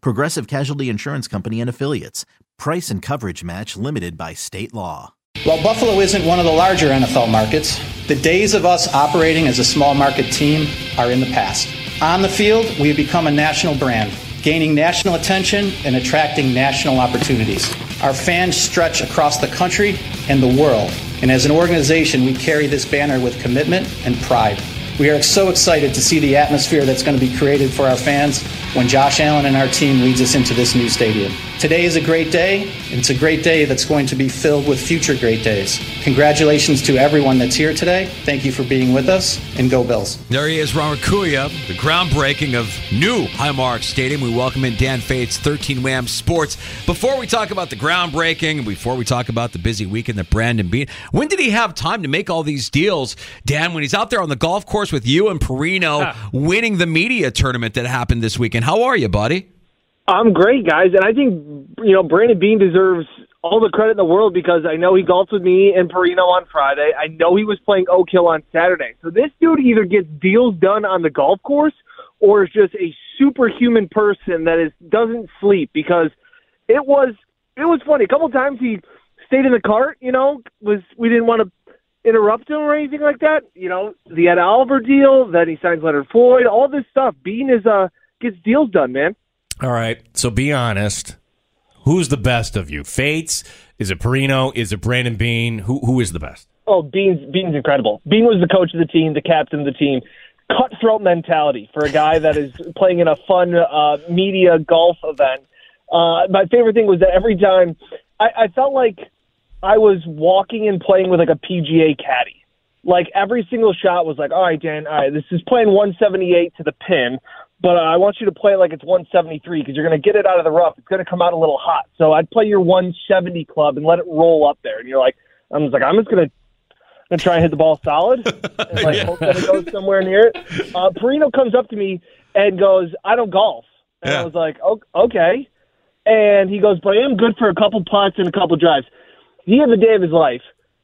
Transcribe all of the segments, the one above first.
Progressive Casualty Insurance Company and Affiliates. Price and coverage match limited by state law. While Buffalo isn't one of the larger NFL markets, the days of us operating as a small market team are in the past. On the field, we have become a national brand, gaining national attention and attracting national opportunities. Our fans stretch across the country and the world, and as an organization, we carry this banner with commitment and pride. We are so excited to see the atmosphere that's going to be created for our fans when Josh Allen and our team leads us into this new stadium. Today is a great day. and It's a great day that's going to be filled with future great days. Congratulations to everyone that's here today. Thank you for being with us, and go Bills. There he is, Ron Raccuia, the groundbreaking of new Highmark Stadium. We welcome in Dan Fetes, 13 WHAM Sports. Before we talk about the groundbreaking, before we talk about the busy weekend that Brandon Beane, when did he have time to make all these deals, Dan, when he's out there on the golf course with you and Perino winning the media tournament that happened this weekend? How are you, buddy? I'm great, guys, and I think you know Brandon Beane deserves all the credit in the world because I know he golfed with me and Perino on Friday. I know he was playing Oak Hill on Saturday. So this dude either gets deals done on the golf course or is just a superhuman person that is doesn't sleep because it was it was funny. A couple times he stayed in the cart, you know, was we didn't want to interrupt him or anything like that. You know, the Ed Oliver deal, then he signs Leonard Floyd, all this stuff. Beane is uh gets deals done, man. All right, so be honest. Who's the best of you? Fetes? Is it Perino? Is it Brandon Beane? Who who is the best? Oh, Beane's Bean's incredible. Beane was the coach of the team, the captain of the team. Cutthroat mentality for a guy that is playing in a fun uh, media golf event. Uh, my favorite thing was that every time I, I felt like I was walking and playing with like a PGA caddy. Like every single shot was like, all right, Dan, all right, this is playing 178 to the pin but I want you to play like it's 173 because you're going to get it out of the rough. It's going to come out a little hot. So I'd play your 170 club and let it roll up there. And you're like, I'm just like, I'm just going to gonna try and hit the ball solid and like hope that it goes somewhere near it. Uh, Perino comes up to me and goes, I don't golf. And Yeah. I was like, "O- okay. And he goes, but I am good for a couple putts and a couple drives. He had the day of his life.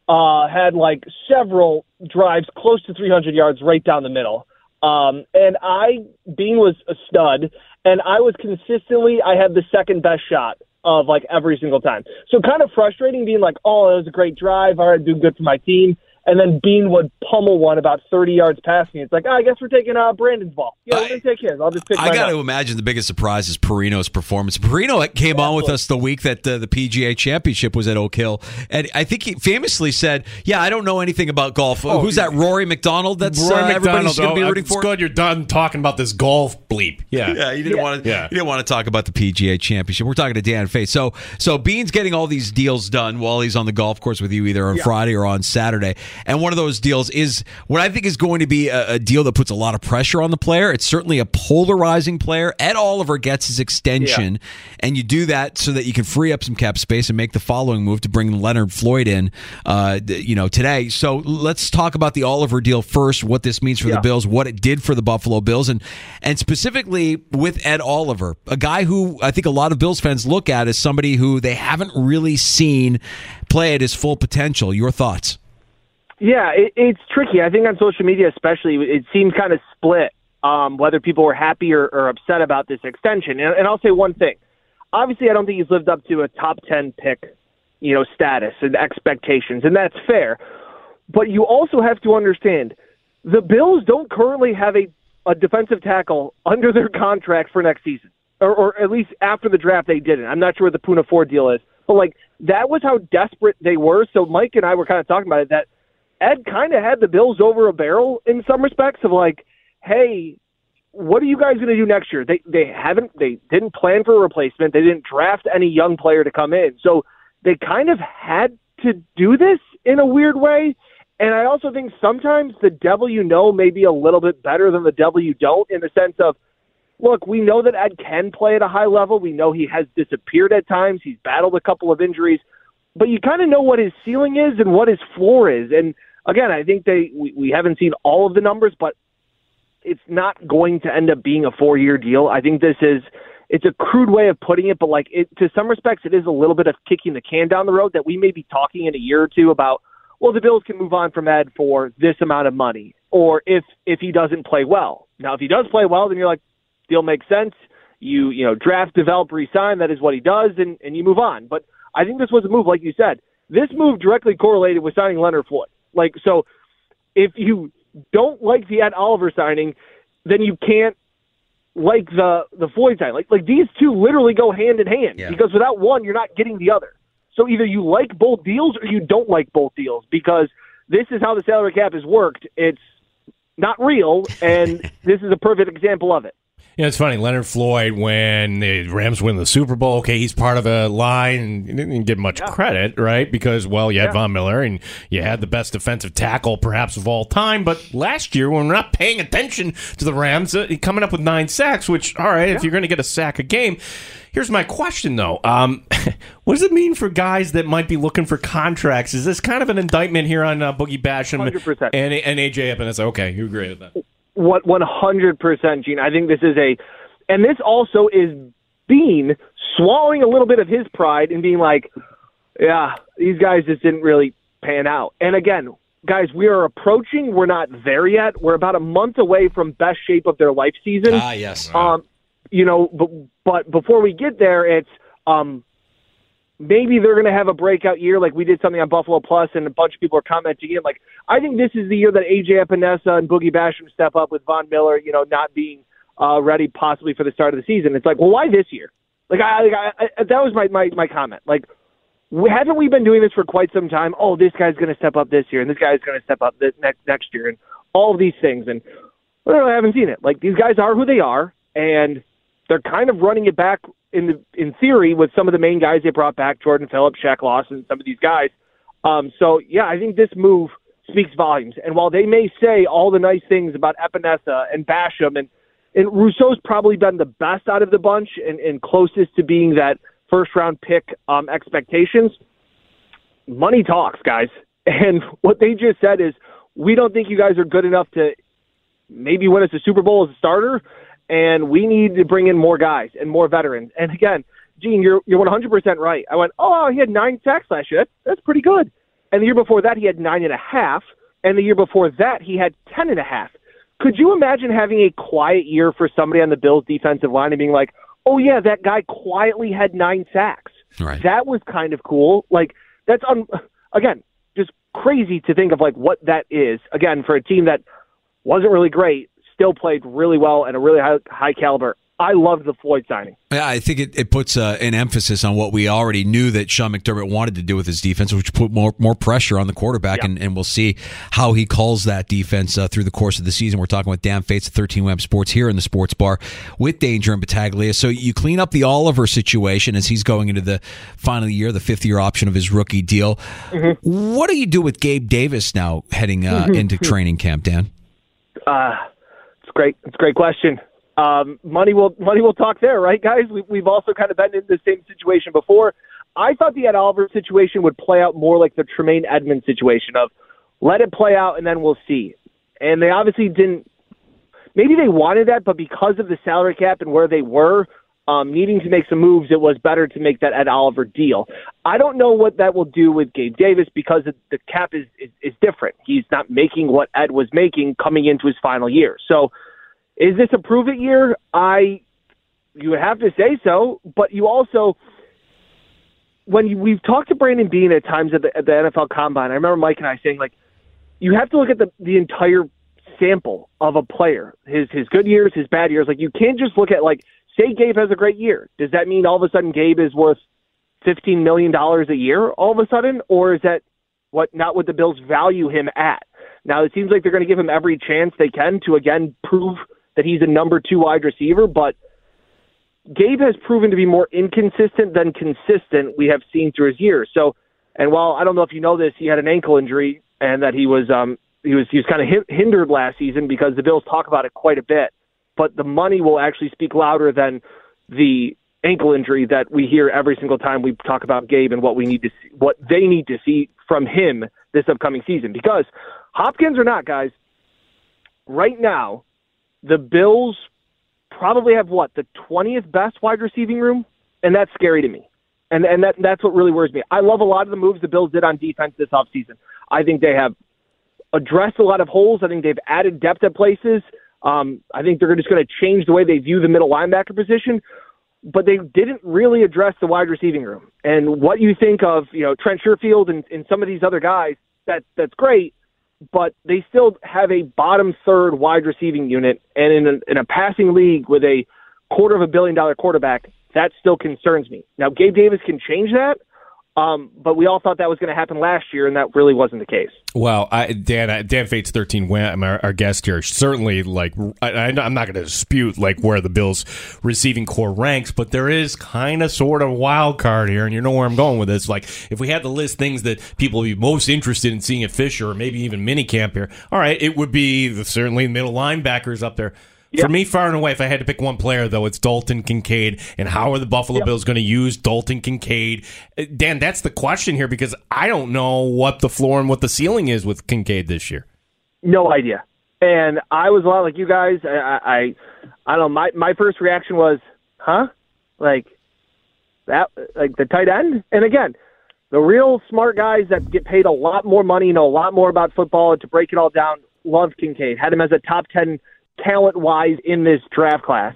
Uh, had like several drives close to 300 yards right down the middle. Um, and I, Beane was a stud, and I was consistently, I had the second best shot of like every single time. So kind of frustrating being like, oh, it was a great drive. All right, do good for my team. And then Beane would pummel one about 30 yards past me. It's like, oh, I guess we're taking uh, Brandon's ball. Yeah, we're going to take his. I'll just pick I got to imagine the biggest surprise is Perino's performance. Perino came on with us the week that uh, the PGA Championship was at Oak Hill, and I think he famously said, "Yeah, I don't know anything about golf." Oh, Who's that? Rory McDonald. That's Roy uh, everybody's McDonald, going to be oh, rooting it's for. good you're done talking about this golf bleep. Yeah. Yeah, you didn't want to. Yeah. You didn't want to talk about the PGA Championship. We're talking to Dan Faye. So, so Beane's getting all these deals done while he's on the golf course with you, either on Friday or on Saturday. And one of those deals is what I think is going to be a, a deal that puts a lot of pressure on the player. It's certainly a polarizing player. Ed Oliver gets his extension, and you do that so that you can free up some cap space and make the following move to bring Leonard Floyd in. Uh, you know, today. So let's talk about the Oliver deal first. What this means for the Bills, what it did for the Buffalo Bills, and and specifically with Ed Oliver, a guy who I think a lot of Bills fans look at as somebody who they haven't really seen play at his full potential. Your thoughts? Yeah, it, it's tricky. I think on social media, especially, it seemed kind of split um, whether people were happy or, or upset about this extension. And, and I'll say one thing: obviously, I don't think he's lived up to a top ten pick, you know, status and expectations, and that's fair. But you also have to understand the Bills don't currently have a, a defensive tackle under their contract for next season, or, or at least after the draft they didn't. I'm not sure what the Poona Ford deal is, But like that was how desperate they were. So Mike and I were kind of talking about it that Ed kind of had the Bills over a barrel in some respects of like, hey, what are you guys going to do next year? They they haven't they didn't plan for a replacement. They didn't draft any young player to come in. So they kind of had to do this in a weird way. And I also think sometimes the devil you know may be a little bit better than the devil you don't in the sense of look, we know that Ed can play at a high level. We know he has disappeared at times. He's battled a couple of injuries, but you kind of know what his ceiling is and what his floor is. And again, I think they we, we haven't seen all of the numbers, but it's not going to end up being a four year deal. I think this is it's a crude way of putting it, but like it, to some respects, it is a little bit of kicking the can down the road that we may be talking in a year or two about. Well, the Bills can move on from Ed for this amount of money, or if if he doesn't play well. Now, if he does play well, then you're like, deal makes sense. You you know draft, develop, resign. That is what he does, and and you move on. But I think this was a move, like you said. This move directly correlated with signing Leonard Floyd. Like so, if you don't like the Ed Oliver signing, then you can't like the the Floyd signing. Like like these two literally go hand in hand Yeah. because without one, you're not getting the other. So either you like both deals or you don't like both deals because this is how the salary cap has worked. It's not real, and this is a perfect example of it. Yeah, it's funny. Leonard Floyd, when the Rams win the Super Bowl, okay, he's part of a line and he didn't get much credit, right? Because, well, you had Von Miller and you had the best defensive tackle perhaps of all time. But last year, when we're not paying attention to the Rams, uh, coming up with nine sacks, which, all right, if you're going to get a sack a game. Here's my question, though. Um, what does it mean for guys that might be looking for contracts? Is this kind of an indictment here on uh, Boogie Basham 100%. and, and AJ Epenesa? Okay, you agree with that? What one hundred percent, Gene. I think this is a, and this also is Beane swallowing a little bit of his pride and being like, yeah, these guys just didn't really pan out. And again, guys, we are approaching. We're not there yet. We're about a month away from best shape of their life season. Ah, yes. Um, you know, but but before we get there, it's um, maybe they're going to have a breakout year, like we did something on Buffalo Plus, and a bunch of people are commenting in. Like, I think this is the year that AJ Epenesa and Boogie Basham step up with Von Miller, you know, not being uh, ready possibly for the start of the season. It's like, well, why this year? Like, I, I, I that was my my my comment. Like, we, haven't we been doing this for quite some time? Oh, this guy's going to step up this year, and this guy's going to step up this next next year, and all of these things, and well, I haven't seen it. Like these guys are who they are, and they're kind of running it back in the in theory with some of the main guys they brought back, Jordan Phillips, Shaq Lawson, some of these guys. Um, so yeah, I think this move speaks volumes. And while they may say all the nice things about Epenesa and Basham, and and Rousseau's probably been the best out of the bunch and, and closest to being that first round pick um, expectations. Money talks, guys. And what they just said is, we don't think you guys are good enough to maybe win us a Super Bowl as a starter, and we need to bring in more guys and more veterans. And again, Gene, you're you're 100% right. I went, oh, he had nine sacks last year. That's, that's pretty good. And the year before that, he had nine and a half. And the year before that, he had ten and a half. Could you imagine having a quiet year for somebody on the Bills defensive line and being like, oh yeah, that guy quietly had nine sacks. Right. That was kind of cool. Like that's un- again just crazy to think of like what that is. Again, for a team that wasn't really great, still played really well and a really high, high caliber. I loved the Floyd signing. Yeah, I think it, it puts uh, an emphasis on what we already knew that Sean McDermott wanted to do with his defense, which put more more pressure on the quarterback, Yeah. and, and we'll see how he calls that defense uh, through the course of the season. We're talking with Dan Fetes of 13 WHAM Sports here in the Sports Bar with Danger and Battaglia. So you clean up the Oliver situation as he's going into the final year, the fifth year option of his rookie deal. Mm-hmm. What do you do with Gabe Davis now heading uh, into training camp, Dan? Uh, great. It's a great question. Um, money will money will talk there, right, guys? We, we've also kind of been in the same situation before. I thought the Ed Oliver situation would play out more like the Tremaine Edmunds situation of let it play out and then we'll see. And they obviously didn't. Maybe they wanted that, but because of the salary cap and where they were, um, needing to make some moves, it was better to make that Ed Oliver deal. I don't know what that will do with Gabe Davis because the- cap is, is, is different. He's not making what Ed was making coming into his final year. So is this a prove it year? I you would have to say so, but you also when you, we've talked to Brandon Beane at times at the, at the NFL Combine, I remember Mike and I saying like you have to look at the the entire sample of a player, his his good years, his bad years. Like you can't just look at like say Gabe has a great year. Does that mean all of a sudden Gabe is worth fifteen million dollars a year all of a sudden, or is that what not what the Bills value him at? Now it seems like they're going to give him every chance they can to again prove that he's a number two wide receiver, but Gabe has proven to be more inconsistent than consistent we have seen through his years. So, and while I don't know if you know this, he had an ankle injury and that he was um he was he was kind of hindered last season because the Bills talk about it quite a bit. But the money will actually speak louder than the ankle injury that we hear every single time we talk about Gabe and what we need to see, what they need to see from him this upcoming season. Because Hopkins or not, guys, right now the Bills probably have what the twentieth best wide receiving room, and that's scary to me. And and that that's what really worries me. I love a lot of the moves the Bills did on defense this offseason. I think they have addressed a lot of holes. I think they've added depth at places. Um, I think they're just going to change the way they view the middle linebacker position, but they didn't really address the wide receiving room. And what you think of, you know, Trent Sherfield and, and some of these other guys, that that's great, but they still have a bottom third wide receiving unit, and in a, in a passing league with a quarter of a billion dollar quarterback, that still concerns me. Now, Gabe Davis can change that, um, but we all thought that was going to happen last year, and that really wasn't the case. Well, I, Dan, Dan Fetes thirteen, our, our guest here, certainly like I, am not going to dispute like where the Bills' receiving core ranks, but there is kind of sort of wild card here, and you know where I'm going with this. Like, if we had to list things that people would be most interested in seeing at Fisher, or maybe even minicamp here, all right, it would be the, certainly middle linebackers up there. For me, far and away, if I had to pick one player, though, it's Dalton Kincaid. And how are the Buffalo. Bills going to use Dalton Kincaid? Uh, Dan, that's the question here because I don't know what the floor and what the ceiling is with Kincaid this year. No idea. And I was a lot like you guys. I, I, I don't know. My my first reaction was, huh? Like that, like the tight end. And again, the real smart guys that get paid a lot more money, know a lot more about football, and to break it all down, love Kincaid. Had him as a top ten talent wise in this draft class.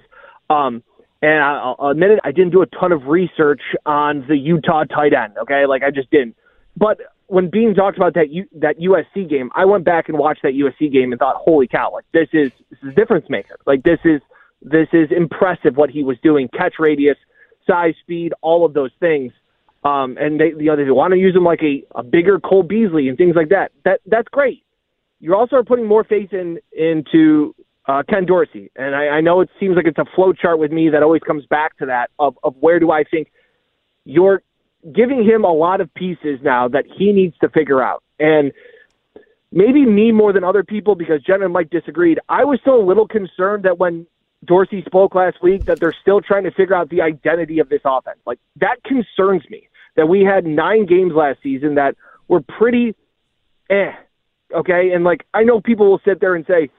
Um, and I, will admit it, I didn't do a ton of research on the Utah tight end. Okay, like I just didn't. But when Bean talked about that U, that USC game, I went back and watched that USC game and thought, "Holy cow! Like this is this is difference maker. Like this is this is impressive what he was doing. Catch radius, size, speed, all of those things. Um, and they, you know, they want to use him like a, a bigger Cole Beasley and things like that. That that's great. You also are putting more faith in into uh, Ken Dorsey. And I, I know it seems like it's a flow chart with me that always comes back to that of, of where do I think you're giving him a lot of pieces now that he needs to figure out. And maybe me more than other people because Jen and Mike disagreed. I was still a little concerned that when Dorsey spoke last week that they're still trying to figure out the identity of this offense. Like that concerns me that we had nine games last season that were pretty eh. Okay. And like I know people will sit there and say,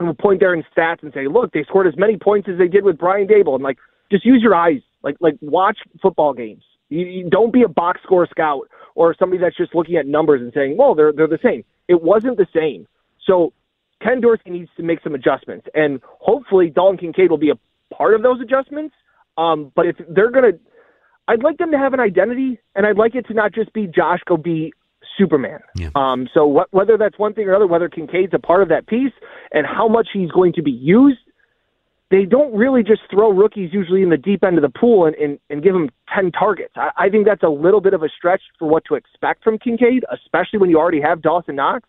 and will point there in stats and say, look, they scored as many points as they did with Brian Daboll. And like, just use your eyes. Like, like watch football games. You, you don't be a box score scout or somebody that's just looking at numbers and saying, well, they're they're the same. It wasn't the same. So Ken Dorsey needs to make some adjustments, and hopefully Dalton Kincaid will be a part of those adjustments. Um, but if they're gonna, I'd like them to have an identity, and I'd like it to not just be Josh go be Superman. Yeah. Um, so what, whether that's one thing or other, whether Kincaid's a part of that piece and how much he's going to be used, they don't really just throw rookies usually in the deep end of the pool and, and, and give them 10 targets. I, I think that's a little bit of a stretch for what to expect from Kincaid, especially when you already have Dawson Knox.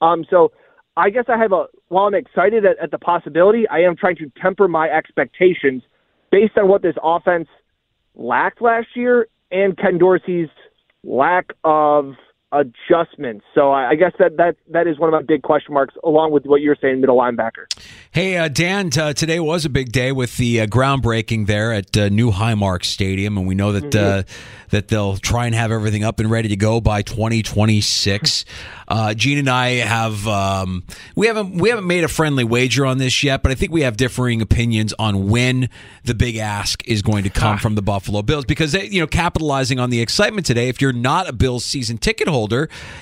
Um, so I guess I have a, while I'm excited at, at the possibility, I am trying to temper my expectations based on what this offense lacked last year and Ken Dorsey's lack of adjustments. So I, I guess that that that is one of my big question marks, along with what you're saying, middle linebacker. Hey uh, Dan, today was a big day with the uh, groundbreaking there at uh, New Highmark Stadium, and we know that uh, mm-hmm. that they'll try and have everything up and ready to go by 2026. Uh, Gene and I have um, we haven't we haven't made a friendly wager on this yet, but I think we have differing opinions on when the big ask is going to come ah. from the Buffalo Bills because they, you know capitalizing on the excitement today. If you're not a Bills season ticket holder,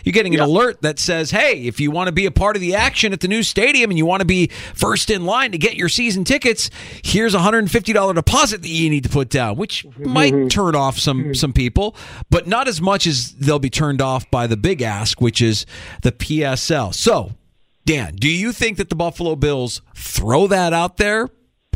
you're getting an yep. alert that says, "Hey, if you want to be a part of the action at the new stadium and you want to be first in line to get your season tickets, here's a $150 deposit that you need to put down," which mm-hmm. might mm-hmm. turn off some mm-hmm. some people, but not as much as they'll be turned off by the big ask, which is the PSL. So, Dan, do you think that the Buffalo Bills throw that out there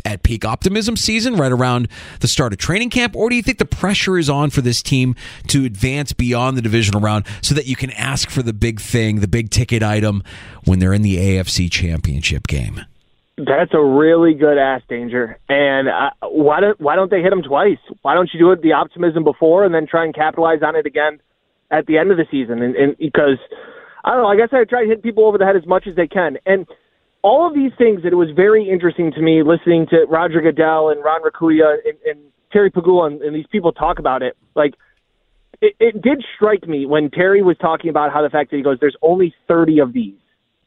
at peak optimism season, right around the start of training camp? Or do you think the pressure is on for this team to advance beyond the divisional round so that you can ask for the big thing, the big ticket item when they're in the AFC championship game? That's a really good ass danger. And uh, why don't why don't they hit them twice? Why don't you do it the optimism before and then try and capitalize on it again at the end of the season? And, and because I don't know, I guess I try to hit people over the head as much as they can. And all of these things that it was very interesting to me listening to Roger Goodell and Ron Raccuia and, and Terry Pegula and, and these people talk about it. Like it, it did strike me when Terry was talking about how the fact that he goes, there's only 30 of these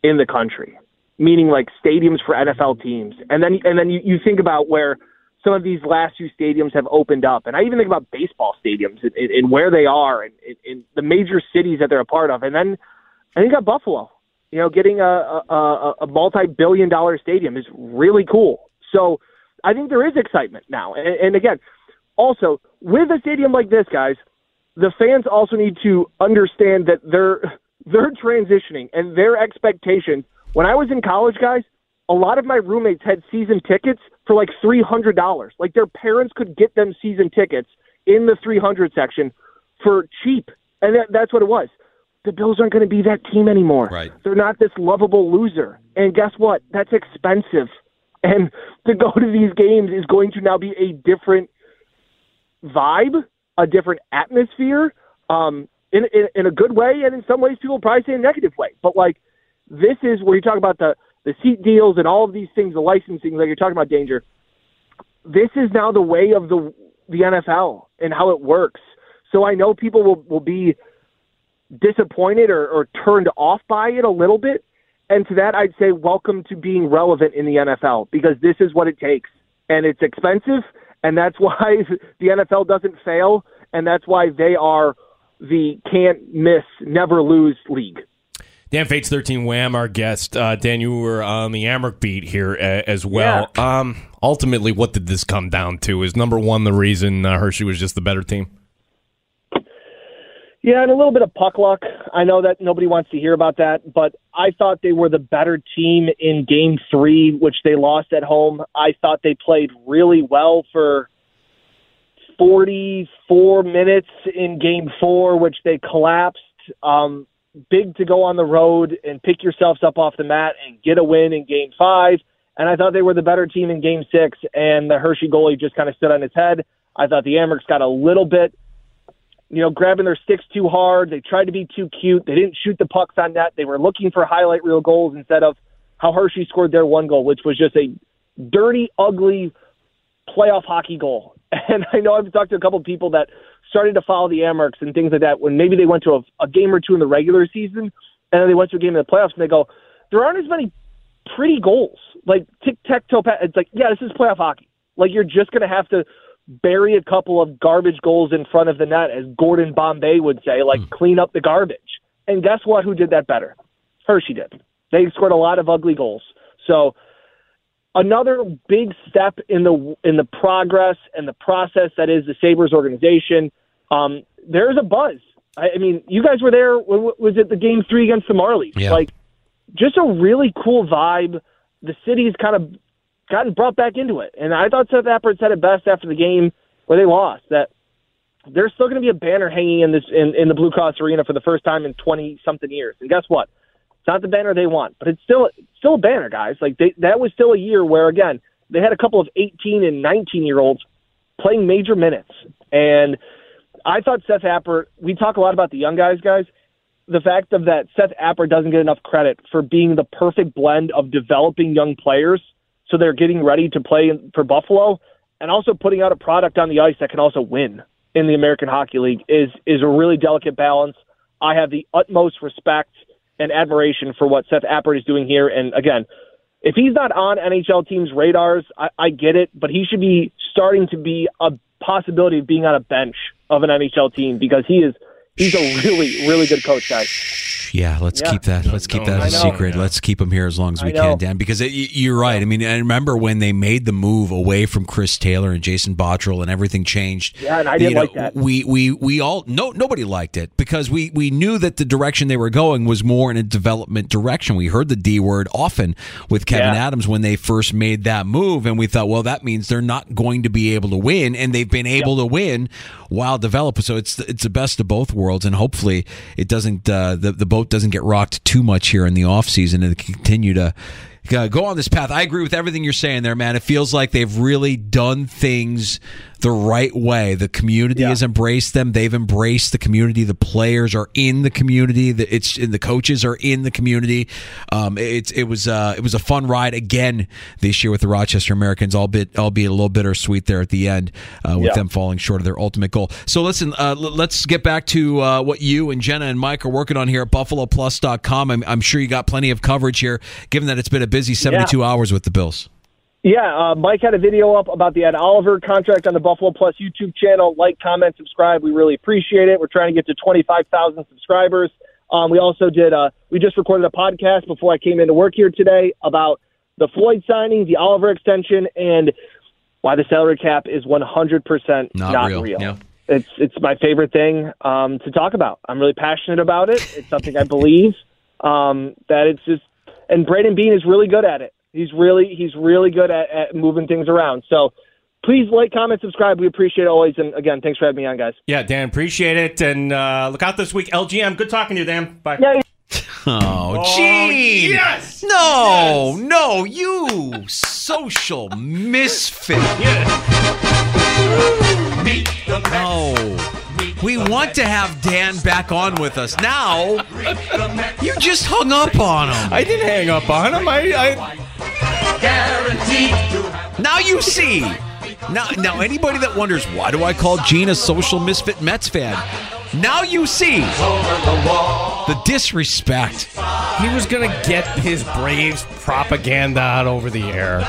in the country meaning like stadiums for NFL teams. And then and then you, you think about where some of these last few stadiums have opened up, and I even think about baseball stadiums and, and where they are and in the major cities that they're a part of. And then I think about Buffalo. You know, getting a, a, a multi-billion-dollar stadium is really cool. So I think there is excitement now. And, and again, also with a stadium like this, guys, the fans also need to understand that they're they're transitioning and their expectations when I was in college, guys, a lot of my roommates had season tickets for like three hundred dollars. Like their parents could get them season tickets in the three hundred section for cheap, and that, that's what it was. The Bills aren't going to be that team anymore. Right. They're not this lovable loser. And guess what? That's expensive. And to go to these games is going to now be a different vibe, a different atmosphere, um, in, in in a good way, and in some ways, people probably say a negative way. But like this is where you talk about the the seat deals and all of these things, the licensing, like you're talking about danger. This is now the way of the the NFL and how it works. So I know people will will be disappointed or, or turned off by it a little bit. And to that, I'd say welcome to being relevant in the NFL because this is what it takes, and it's expensive, and that's why the NFL doesn't fail, and that's why they are the can't miss, never lose league. Dan Fetes 13 WHAM, our guest. Uh, Dan, you were on the Amerks beat here uh, as well. Yeah. Um, ultimately, what did this come down to? Is number one the reason uh, Hershey was just the better team? Yeah, and a little bit of puck luck. I know that nobody wants to hear about that, but I thought they were the better team in game three, which they lost at home. I thought they played really well for 44 minutes in game four, which they collapsed. Um, big to go on the road and pick yourselves up off the mat and get a win in game five. And I thought they were the better team in game six, and the Hershey goalie just kind of stood on his head. I thought the Amerks got a little bit, you know, grabbing their sticks too hard. They tried to be too cute. They didn't shoot the pucks on net. They were looking for highlight reel goals instead of how Hershey scored their one goal, which was just a dirty, ugly playoff hockey goal. And I know I've talked to a couple of people that started to follow the Amerks and things like that when maybe they went to a, a game or two in the regular season and then they went to a game in the playoffs and they go, there aren't as many pretty goals. Like tic tac toe. It's like, yeah, this is playoff hockey. Like you're just going to have to bury a couple of garbage goals in front of the net, as Gordon Bombay would say, like mm. clean up the garbage. And guess what? Who did that better? Hershey did. They scored a lot of ugly goals. So another big step in the in the progress and the process that is the Sabres organization um, there's a buzz. I, I mean, you guys were there. Was it the game three against the Marlies? Yeah. Like, just a really cool vibe. The city's kind of gotten brought back into it, and I thought Seth Appert said it best after the game where they lost that there's still going to be a banner hanging in this in, in the Blue Cross Arena for the first time in 20 something years. And guess what? It's not the banner they want, but it's still still a banner, guys. Like they, that was still a year where again they had a couple of 18 and 19 year olds playing major minutes, and I thought Seth Appert. We talk a lot about the young guys, guys. The fact of that Seth Appert doesn't get enough credit for being the perfect blend of developing young players so they're getting ready to play for Buffalo and also putting out a product on the ice that can also win in the American Hockey League is is a really delicate balance. I have the utmost respect and admiration for what Seth Appert is doing here. And again, if he's not on NHL teams' radars, I, I get it, but he should be starting to be a possibility of being on a bench of an NHL team because he is he's a really really good coach, guys. Yeah, let's Yeah. keep that. Let's keep that I a know. secret. Let's keep them here as long as we can, Dan. Because it, you're right. I mean, I remember when they made the move away from Chris Taylor and Jason Botterill, and everything changed. Yeah, and I didn't You know, like that. We we we all no nobody liked it because we we knew that the direction they were going was more in a development direction. We heard the D word often with Kevyn Yeah. Adams when they first made that move, and we thought, well, that means they're not going to be able to win, and they've been able to win while developing. So it's it's the best of both worlds, and hopefully it doesn't uh, the the boat doesn't get rocked too much here in the off season and continue to. uh, Go on this path. I agree with everything you're saying there, man. It feels like they've really done things the right way. The community has embraced them. They've embraced the community. The players are in the community. The, it's the coaches are in the community. Um, it's it was uh, it was a fun ride again this year with the Rochester Americans, albeit albeit a little bittersweet there at the end uh, with Yeah. them falling short of their ultimate goal. So listen, uh, l- let's get back to uh, what you and Jenna and Mike are working on here at BuffaloPlus.com. I'm, I'm sure you got plenty of coverage here, given that it's been a busy 72 hours with the Bills. Yeah, uh, Mike had a video up about the Ed Oliver contract on the Buffalo Plus YouTube channel. Like, comment, subscribe. We really appreciate it. We're trying to get to 25,000 subscribers. Um, we also did, uh, we just recorded a podcast before I came into work here today about the Floyd signing, the Oliver extension, and why the salary cap is 100% Not not, real, real. yeah. It's, it's my favorite thing um, to talk about. I'm really passionate about it. It's something I believe um, that it's just, and Braden Beane is really good at it. He's really he's really good at, at moving things around. So please like, comment, subscribe. We appreciate it always. And again, thanks for having me on, guys. Yeah, Dan, appreciate it. And uh, look out this week. LGM, good talking to you, Dan. Bye. Yeah, Oh, Gene! yes! No, no, you social misfit. Yes. No. We want to have Dan back on with us. Now, you just hung up on him. I didn't hang up on him. I, I Now you see. Now, now anybody that wonders why do I call Gene a social misfit Mets fan? Now you see the disrespect. he was gonna get his Braves propaganda out over the air.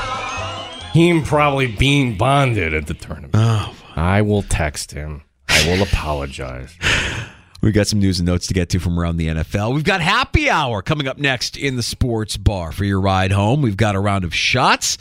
Him probably being bonded at the tournament. Oh. I will text him. I will apologize. We've got some news and notes to get to from around the NFL. We've got happy hour coming up next in the sports bar for your ride home. We've got a round of shots,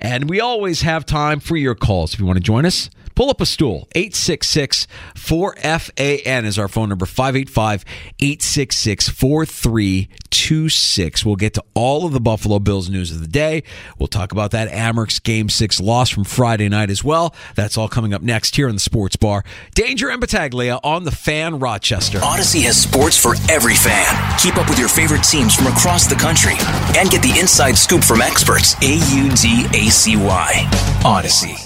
and we always have time for your calls. If you want to join us, pull up a stool. 866 4FAN is our phone number 585 866 4326. We'll get to all of the Buffalo Bills news of the day. We'll talk about that Amerks Game 6 loss from Friday night as well. That's all coming up next here in the sports bar. Danger and Battaglia on the fan Rochester. Audacy has sports for every fan. Keep up with your favorite teams from across the country and get the inside scoop from experts. A U D A C Y. Audacy.